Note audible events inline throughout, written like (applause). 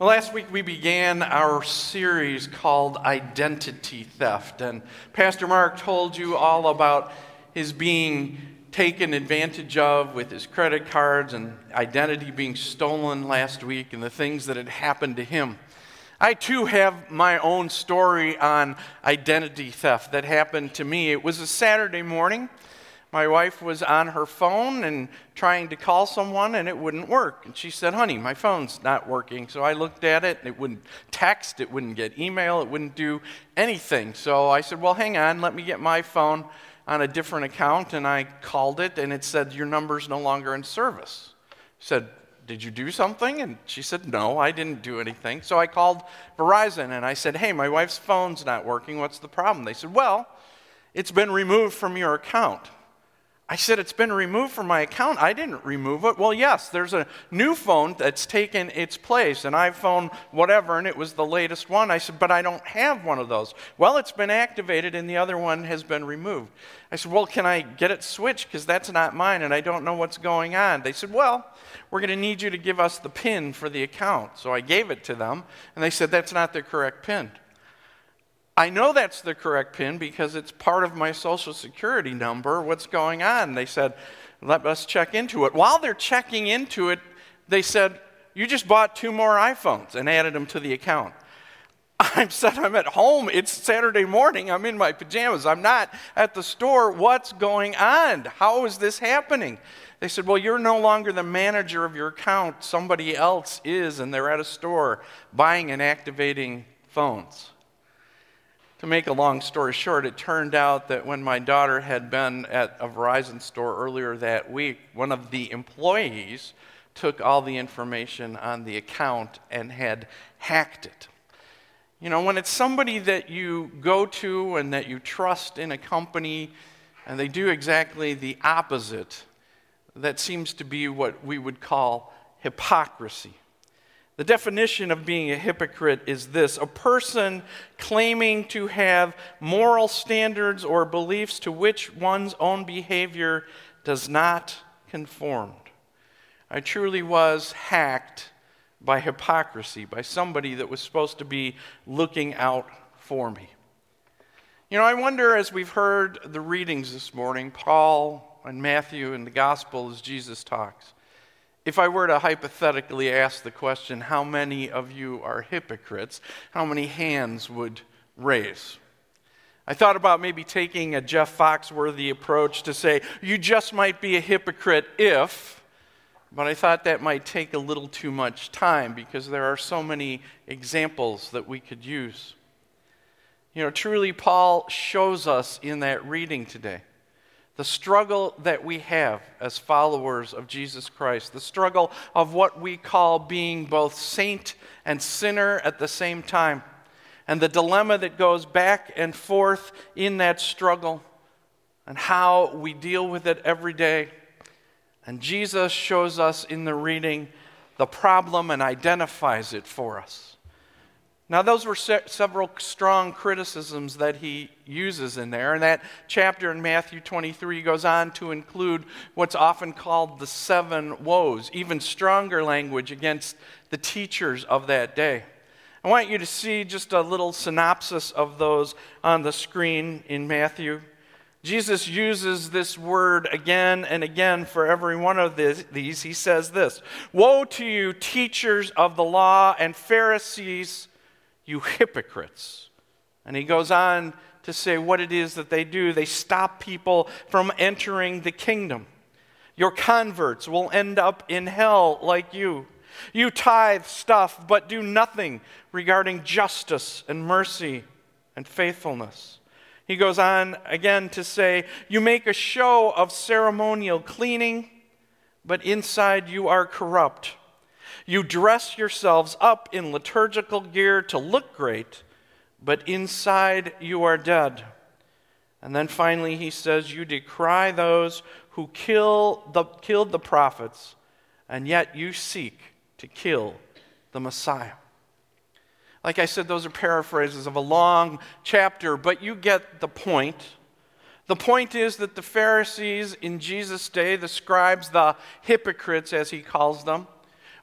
Well, last week we began our series called Identity Theft, and Pastor Mark told you all about his being taken advantage of with his credit cards and identity being stolen last week and the things that had happened to him. I too have my own story on identity theft that happened to me. It was a Saturday morning my wife was on her phone and trying to call someone and it wouldn't work. And she said, Honey, my phone's not working. So I looked at it and it wouldn't text, it wouldn't get email, it wouldn't do anything. So I said, Well, hang on, let me get my phone on a different account. And I called it and it said, Your number's no longer in service. I said, did you do something? And she said, No, I didn't do anything. So I called Verizon and I said, Hey, my wife's phone's not working. What's the problem? They said, Well, it's been removed from your account. I said, It's been removed from my account. I didn't remove it. Well, yes, there's a new phone that's taken its place, an iPhone, whatever, and it was the latest one. I said, But I don't have one of those. Well, it's been activated and the other one has been removed. I said, Well, can I get it switched? Because that's not mine and I don't know what's going on. They said, Well, we're going to need you to give us the PIN for the account. So I gave it to them and they said, That's not the correct PIN. I know that's the correct PIN because it's part of my social security number. What's going on? They said, let us check into it. While they're checking into it, they said, You just bought two more iPhones and added them to the account. (laughs) I said, I'm at home. It's Saturday morning. I'm in my pajamas. I'm not at the store. What's going on? How is this happening? They said, Well, you're no longer the manager of your account. Somebody else is, and they're at a store buying and activating phones. To make a long story short, it turned out that when my daughter had been at a Verizon store earlier that week, one of the employees took all the information on the account and had hacked it. You know, when it's somebody that you go to and that you trust in a company and they do exactly the opposite, that seems to be what we would call hypocrisy. The definition of being a hypocrite is this a person claiming to have moral standards or beliefs to which one's own behavior does not conform. I truly was hacked by hypocrisy, by somebody that was supposed to be looking out for me. You know, I wonder as we've heard the readings this morning, Paul and Matthew and the gospel as Jesus talks. If I were to hypothetically ask the question, how many of you are hypocrites, how many hands would raise? I thought about maybe taking a Jeff Foxworthy approach to say, you just might be a hypocrite if, but I thought that might take a little too much time because there are so many examples that we could use. You know, truly, Paul shows us in that reading today the struggle that we have as followers of Jesus Christ, the struggle of what we call being both saint and sinner at the same time, and the dilemma that goes back and forth in that struggle, and how we deal with it every day. And Jesus shows us in the reading the problem and identifies it for us. Now, those were se- several strong criticisms that he uses in there. And that chapter in Matthew 23 goes on to include what's often called the seven woes, even stronger language against the teachers of that day. I want you to see just a little synopsis of those on the screen in Matthew. Jesus uses this word again and again for every one of these. He says this Woe to you, teachers of the law and Pharisees! You hypocrites. And he goes on to say what it is that they do. They stop people from entering the kingdom. Your converts will end up in hell like you. You tithe stuff, but do nothing regarding justice and mercy and faithfulness. He goes on again to say, You make a show of ceremonial cleaning, but inside you are corrupt. You dress yourselves up in liturgical gear to look great, but inside you are dead. And then finally, he says, You decry those who kill the, killed the prophets, and yet you seek to kill the Messiah. Like I said, those are paraphrases of a long chapter, but you get the point. The point is that the Pharisees in Jesus' day, the scribes, the hypocrites, as he calls them,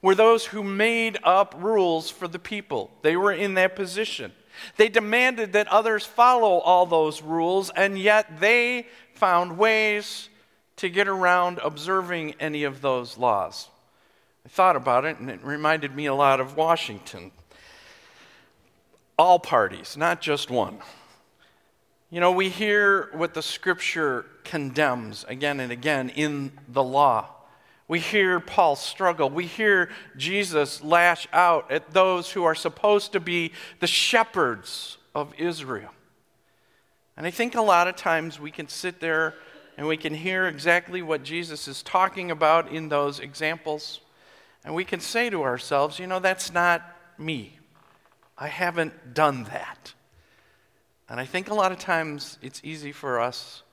were those who made up rules for the people. They were in that position. They demanded that others follow all those rules, and yet they found ways to get around observing any of those laws. I thought about it, and it reminded me a lot of Washington. All parties, not just one. You know, we hear what the scripture condemns again and again in the law. We hear Paul struggle. We hear Jesus lash out at those who are supposed to be the shepherds of Israel. And I think a lot of times we can sit there and we can hear exactly what Jesus is talking about in those examples. And we can say to ourselves, you know, that's not me. I haven't done that. And I think a lot of times it's easy for us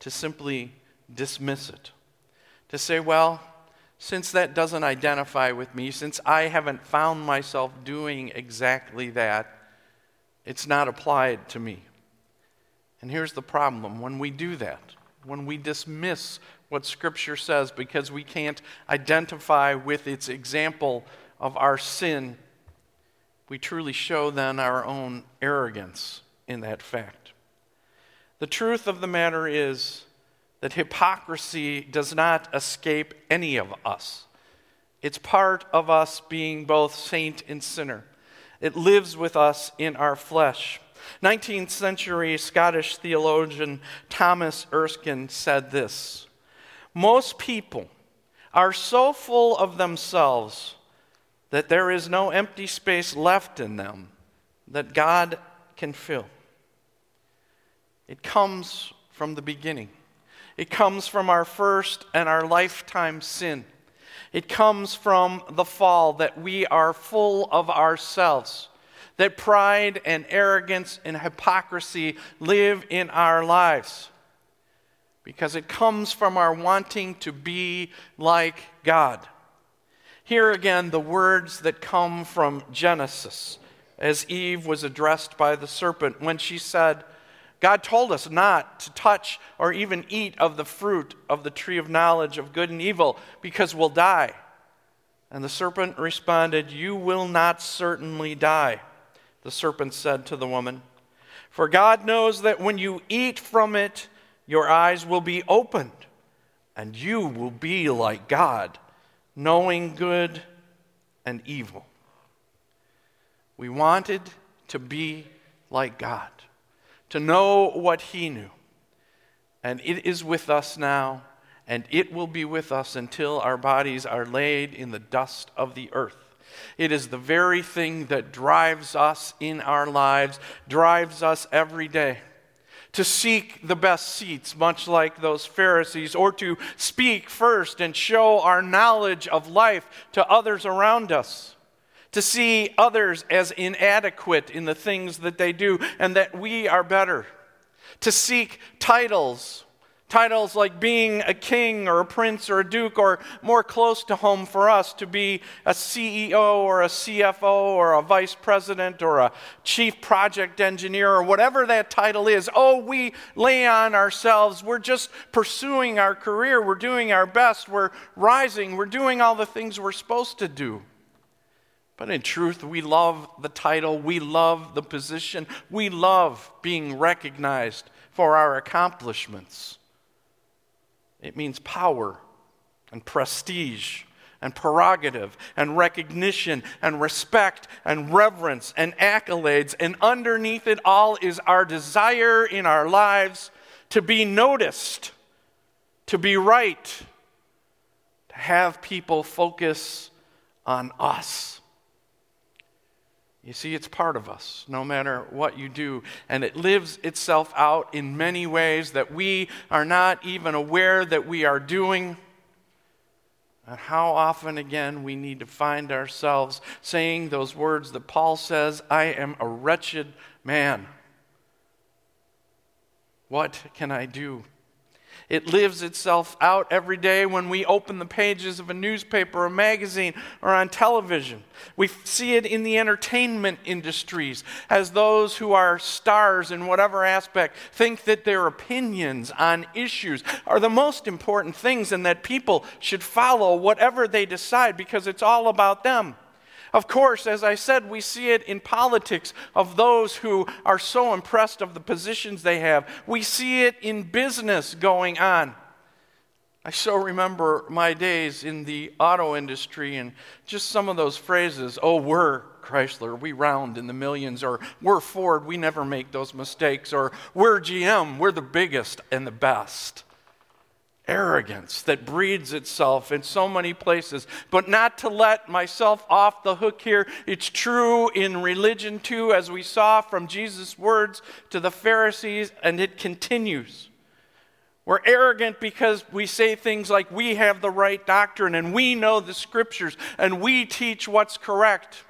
to simply dismiss it. To say, well, since that doesn't identify with me, since I haven't found myself doing exactly that, it's not applied to me. And here's the problem when we do that, when we dismiss what Scripture says because we can't identify with its example of our sin, we truly show then our own arrogance in that fact. The truth of the matter is, that hypocrisy does not escape any of us. It's part of us being both saint and sinner. It lives with us in our flesh. 19th century Scottish theologian Thomas Erskine said this Most people are so full of themselves that there is no empty space left in them that God can fill. It comes from the beginning. It comes from our first and our lifetime sin. It comes from the fall that we are full of ourselves, that pride and arrogance and hypocrisy live in our lives. Because it comes from our wanting to be like God. Here again, the words that come from Genesis, as Eve was addressed by the serpent when she said, God told us not to touch or even eat of the fruit of the tree of knowledge of good and evil because we'll die. And the serpent responded, You will not certainly die. The serpent said to the woman, For God knows that when you eat from it, your eyes will be opened, and you will be like God, knowing good and evil. We wanted to be like God to know what he knew. And it is with us now, and it will be with us until our bodies are laid in the dust of the earth. It is the very thing that drives us in our lives, drives us every day. To seek the best seats, much like those Pharisees, or to speak first and show our knowledge of life to others around us to see others as inadequate in the things that they do and that we are better, to seek titles. Titles like being a king or a prince or a duke, or more close to home for us, to be a CEO or a CFO or a vice president or a chief project engineer or whatever that title is. Oh, we lay on ourselves. We're just pursuing our career. We're doing our best. We're rising. We're doing all the things we're supposed to do. But in truth, we love the title, we love the position, we love being recognized for our accomplishments. It means power and prestige and prerogative and recognition and respect and reverence and accolades. And underneath it all is our desire in our lives to be noticed, to be right, to have people focus on us. You see, it's part of us, no matter what you do. And it lives itself out in many ways that we are not even aware that we are doing. And how often, again, we need to find ourselves saying those words that Paul says I am a wretched man. What can I do? It lives itself out every day when we open the pages of a newspaper, a magazine, or on television. We see it in the entertainment industries as those who are stars in whatever aspect think that their opinions on issues are the most important things and that people should follow whatever they decide because it's all about them. Of course, as I said, we see it in politics of those who are so impressed of the positions they have. We see it in business going on. I so remember my days in the auto industry and just some of those phrases, oh, we're Chrysler, we round in the millions, or we're Ford, we never make those mistakes, or we're GM, we're the biggest and the best arrogance that breeds itself in so many places. But not to let myself off the hook here. It's true in religion too, as we saw from Jesus' words to the Pharisees, and it continues. We're arrogant because we say things like we have the right doctrine and we know the scriptures and we teach what's correct.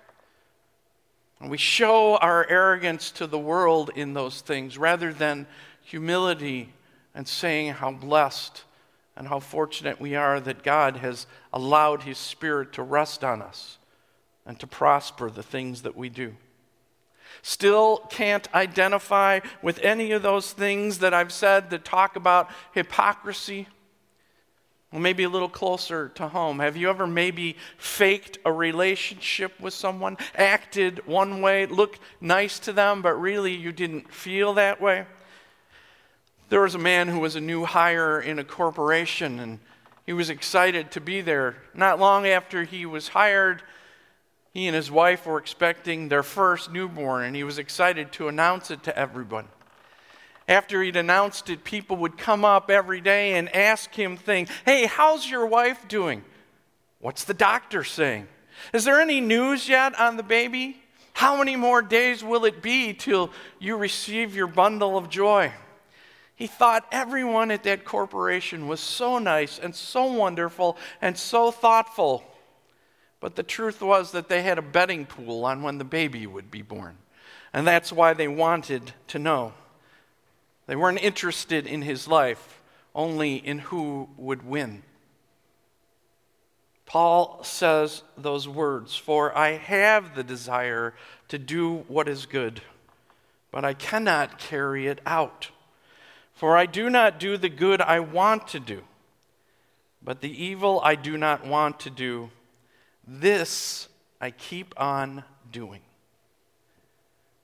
And we show our arrogance to the world in those things rather than humility and saying how blessed and how fortunate we are that God has allowed His Spirit to rest on us and to prosper the things that we do. Still can't identify with any of those things that I've said that talk about hypocrisy. Well, maybe a little closer to home. Have you ever maybe faked a relationship with someone, acted one way, looked nice to them, but really you didn't feel that way? There was a man who was a new hire in a corporation, and he was excited to be there. Not long after he was hired, he and his wife were expecting their first newborn, and he was excited to announce it to everyone. After he'd announced it, people would come up every day and ask him things Hey, how's your wife doing? What's the doctor saying? Is there any news yet on the baby? How many more days will it be till you receive your bundle of joy? He thought everyone at that corporation was so nice and so wonderful and so thoughtful. But the truth was that they had a betting pool on when the baby would be born. And that's why they wanted to know. They weren't interested in his life, only in who would win. Paul says those words For I have the desire to do what is good, but I cannot carry it out. For I do not do the good I want to do, but the evil I do not want to do, this I keep on doing.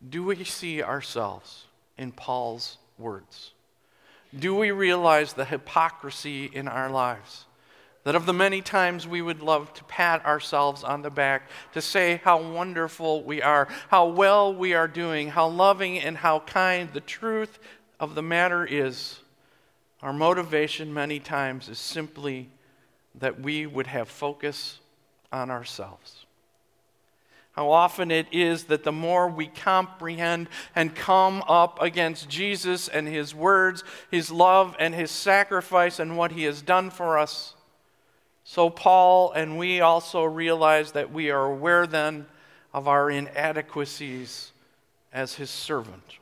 Do we see ourselves in Paul's words? Do we realize the hypocrisy in our lives? That of the many times we would love to pat ourselves on the back, to say how wonderful we are, how well we are doing, how loving and how kind, the truth of the matter is, our motivation many times is simply that we would have focus on ourselves. How often it is that the more we comprehend and come up against Jesus and His words, His love and His sacrifice and what He has done for us, so Paul and we also realize that we are aware then of our inadequacies as His servant.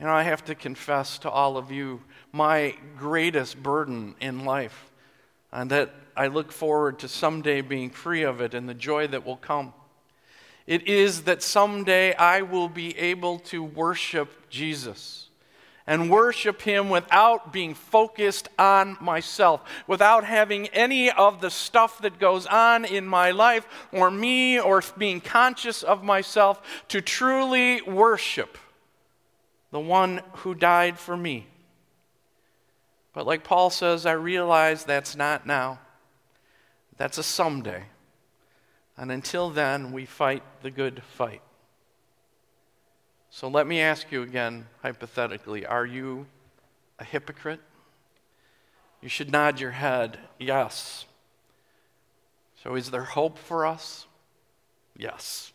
Know, I have to confess to all of you my greatest burden in life, and that I look forward to someday being free of it and the joy that will come. It is that someday I will be able to worship Jesus and worship Him without being focused on myself, without having any of the stuff that goes on in my life or me or being conscious of myself to truly worship the one who died for me. But like Paul says, I realize that's not now. That's a someday. And until then, we fight the good fight. So let me ask you again, hypothetically are you a hypocrite? You should nod your head, yes. So is there hope for us? Yes.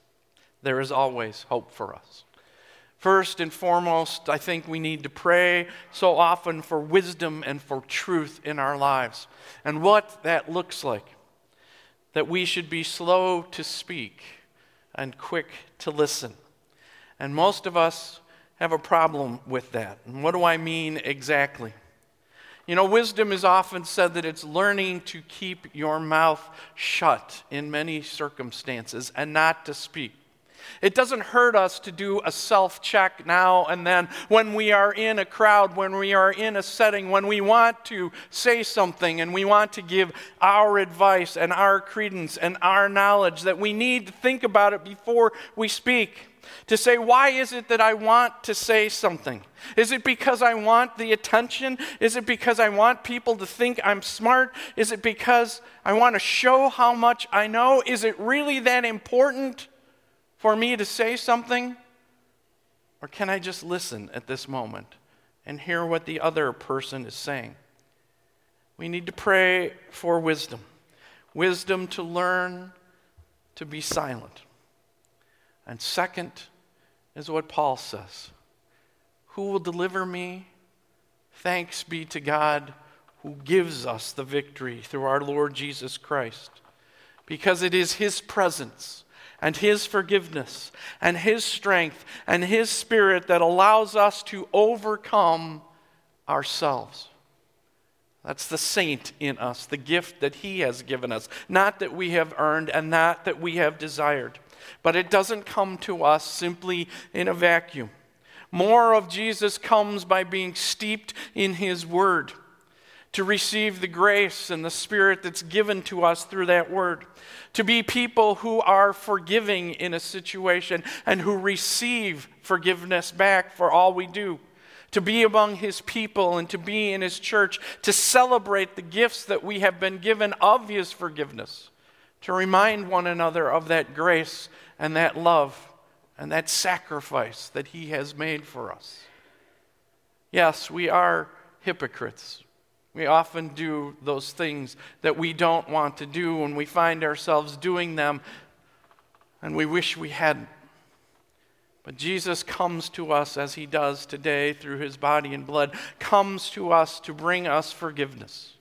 There is always hope for us. First and foremost, I think we need to pray so often for wisdom and for truth in our lives and what that looks like. That we should be slow to speak and quick to listen. And most of us have a problem with that. And what do I mean exactly? You know, wisdom is often said that it's learning to keep your mouth shut in many circumstances and not to speak. It doesn't hurt us to do a self check now and then when we are in a crowd, when we are in a setting, when we want to say something and we want to give our advice and our credence and our knowledge, that we need to think about it before we speak to say, why is it that I want to say something? Is it because I want the attention? Is it because I want people to think I'm smart? Is it because I want to show how much I know? Is it really that important for me to say something? Or can I just listen at this moment and hear what the other person is saying? We need to pray for wisdom wisdom to learn to be silent. And second is what Paul says Who will deliver me? Thanks be to God who gives us the victory through our Lord Jesus Christ. Because it is His presence and His forgiveness and His strength and His Spirit that allows us to overcome ourselves. That's the saint in us, the gift that He has given us. Not that we have earned and not that we have desired. But it doesn't come to us simply in a vacuum. More of Jesus comes by being steeped in His Word, to receive the grace and the Spirit that's given to us through that Word, to be people who are forgiving in a situation and who receive forgiveness back for all we do to be among his people and to be in his church, to celebrate the gifts that we have been given of his forgiveness, to remind one another of that grace and that love and that sacrifice that He has made for us. Yes, we are hypocrites. We often do those things that we don't want to do, and we find ourselves doing them, and we wish we hadn't. But Jesus comes to us as he does today through his body and blood, comes to us to bring us forgiveness,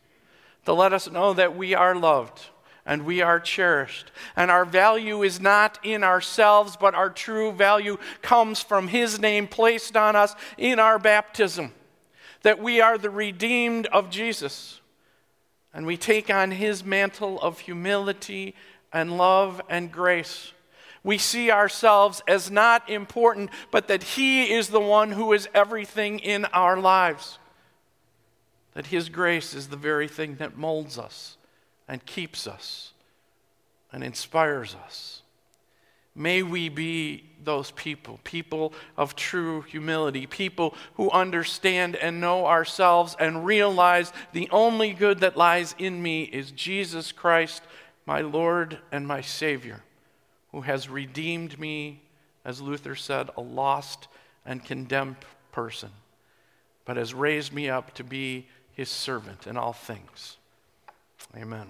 to let us know that we are loved and we are cherished. And our value is not in ourselves, but our true value comes from His name placed on us in our baptism. That we are the redeemed of Jesus. And we take on His mantle of humility and love and grace. We see ourselves as not important, but that He is the one who is everything in our lives. That His grace is the very thing that molds us and keeps us and inspires us. May we be those people, people of true humility, people who understand and know ourselves and realize the only good that lies in me is Jesus Christ, my Lord and my Savior, who has redeemed me, as Luther said, a lost and condemned person, but has raised me up to be his servant in all things. Amen.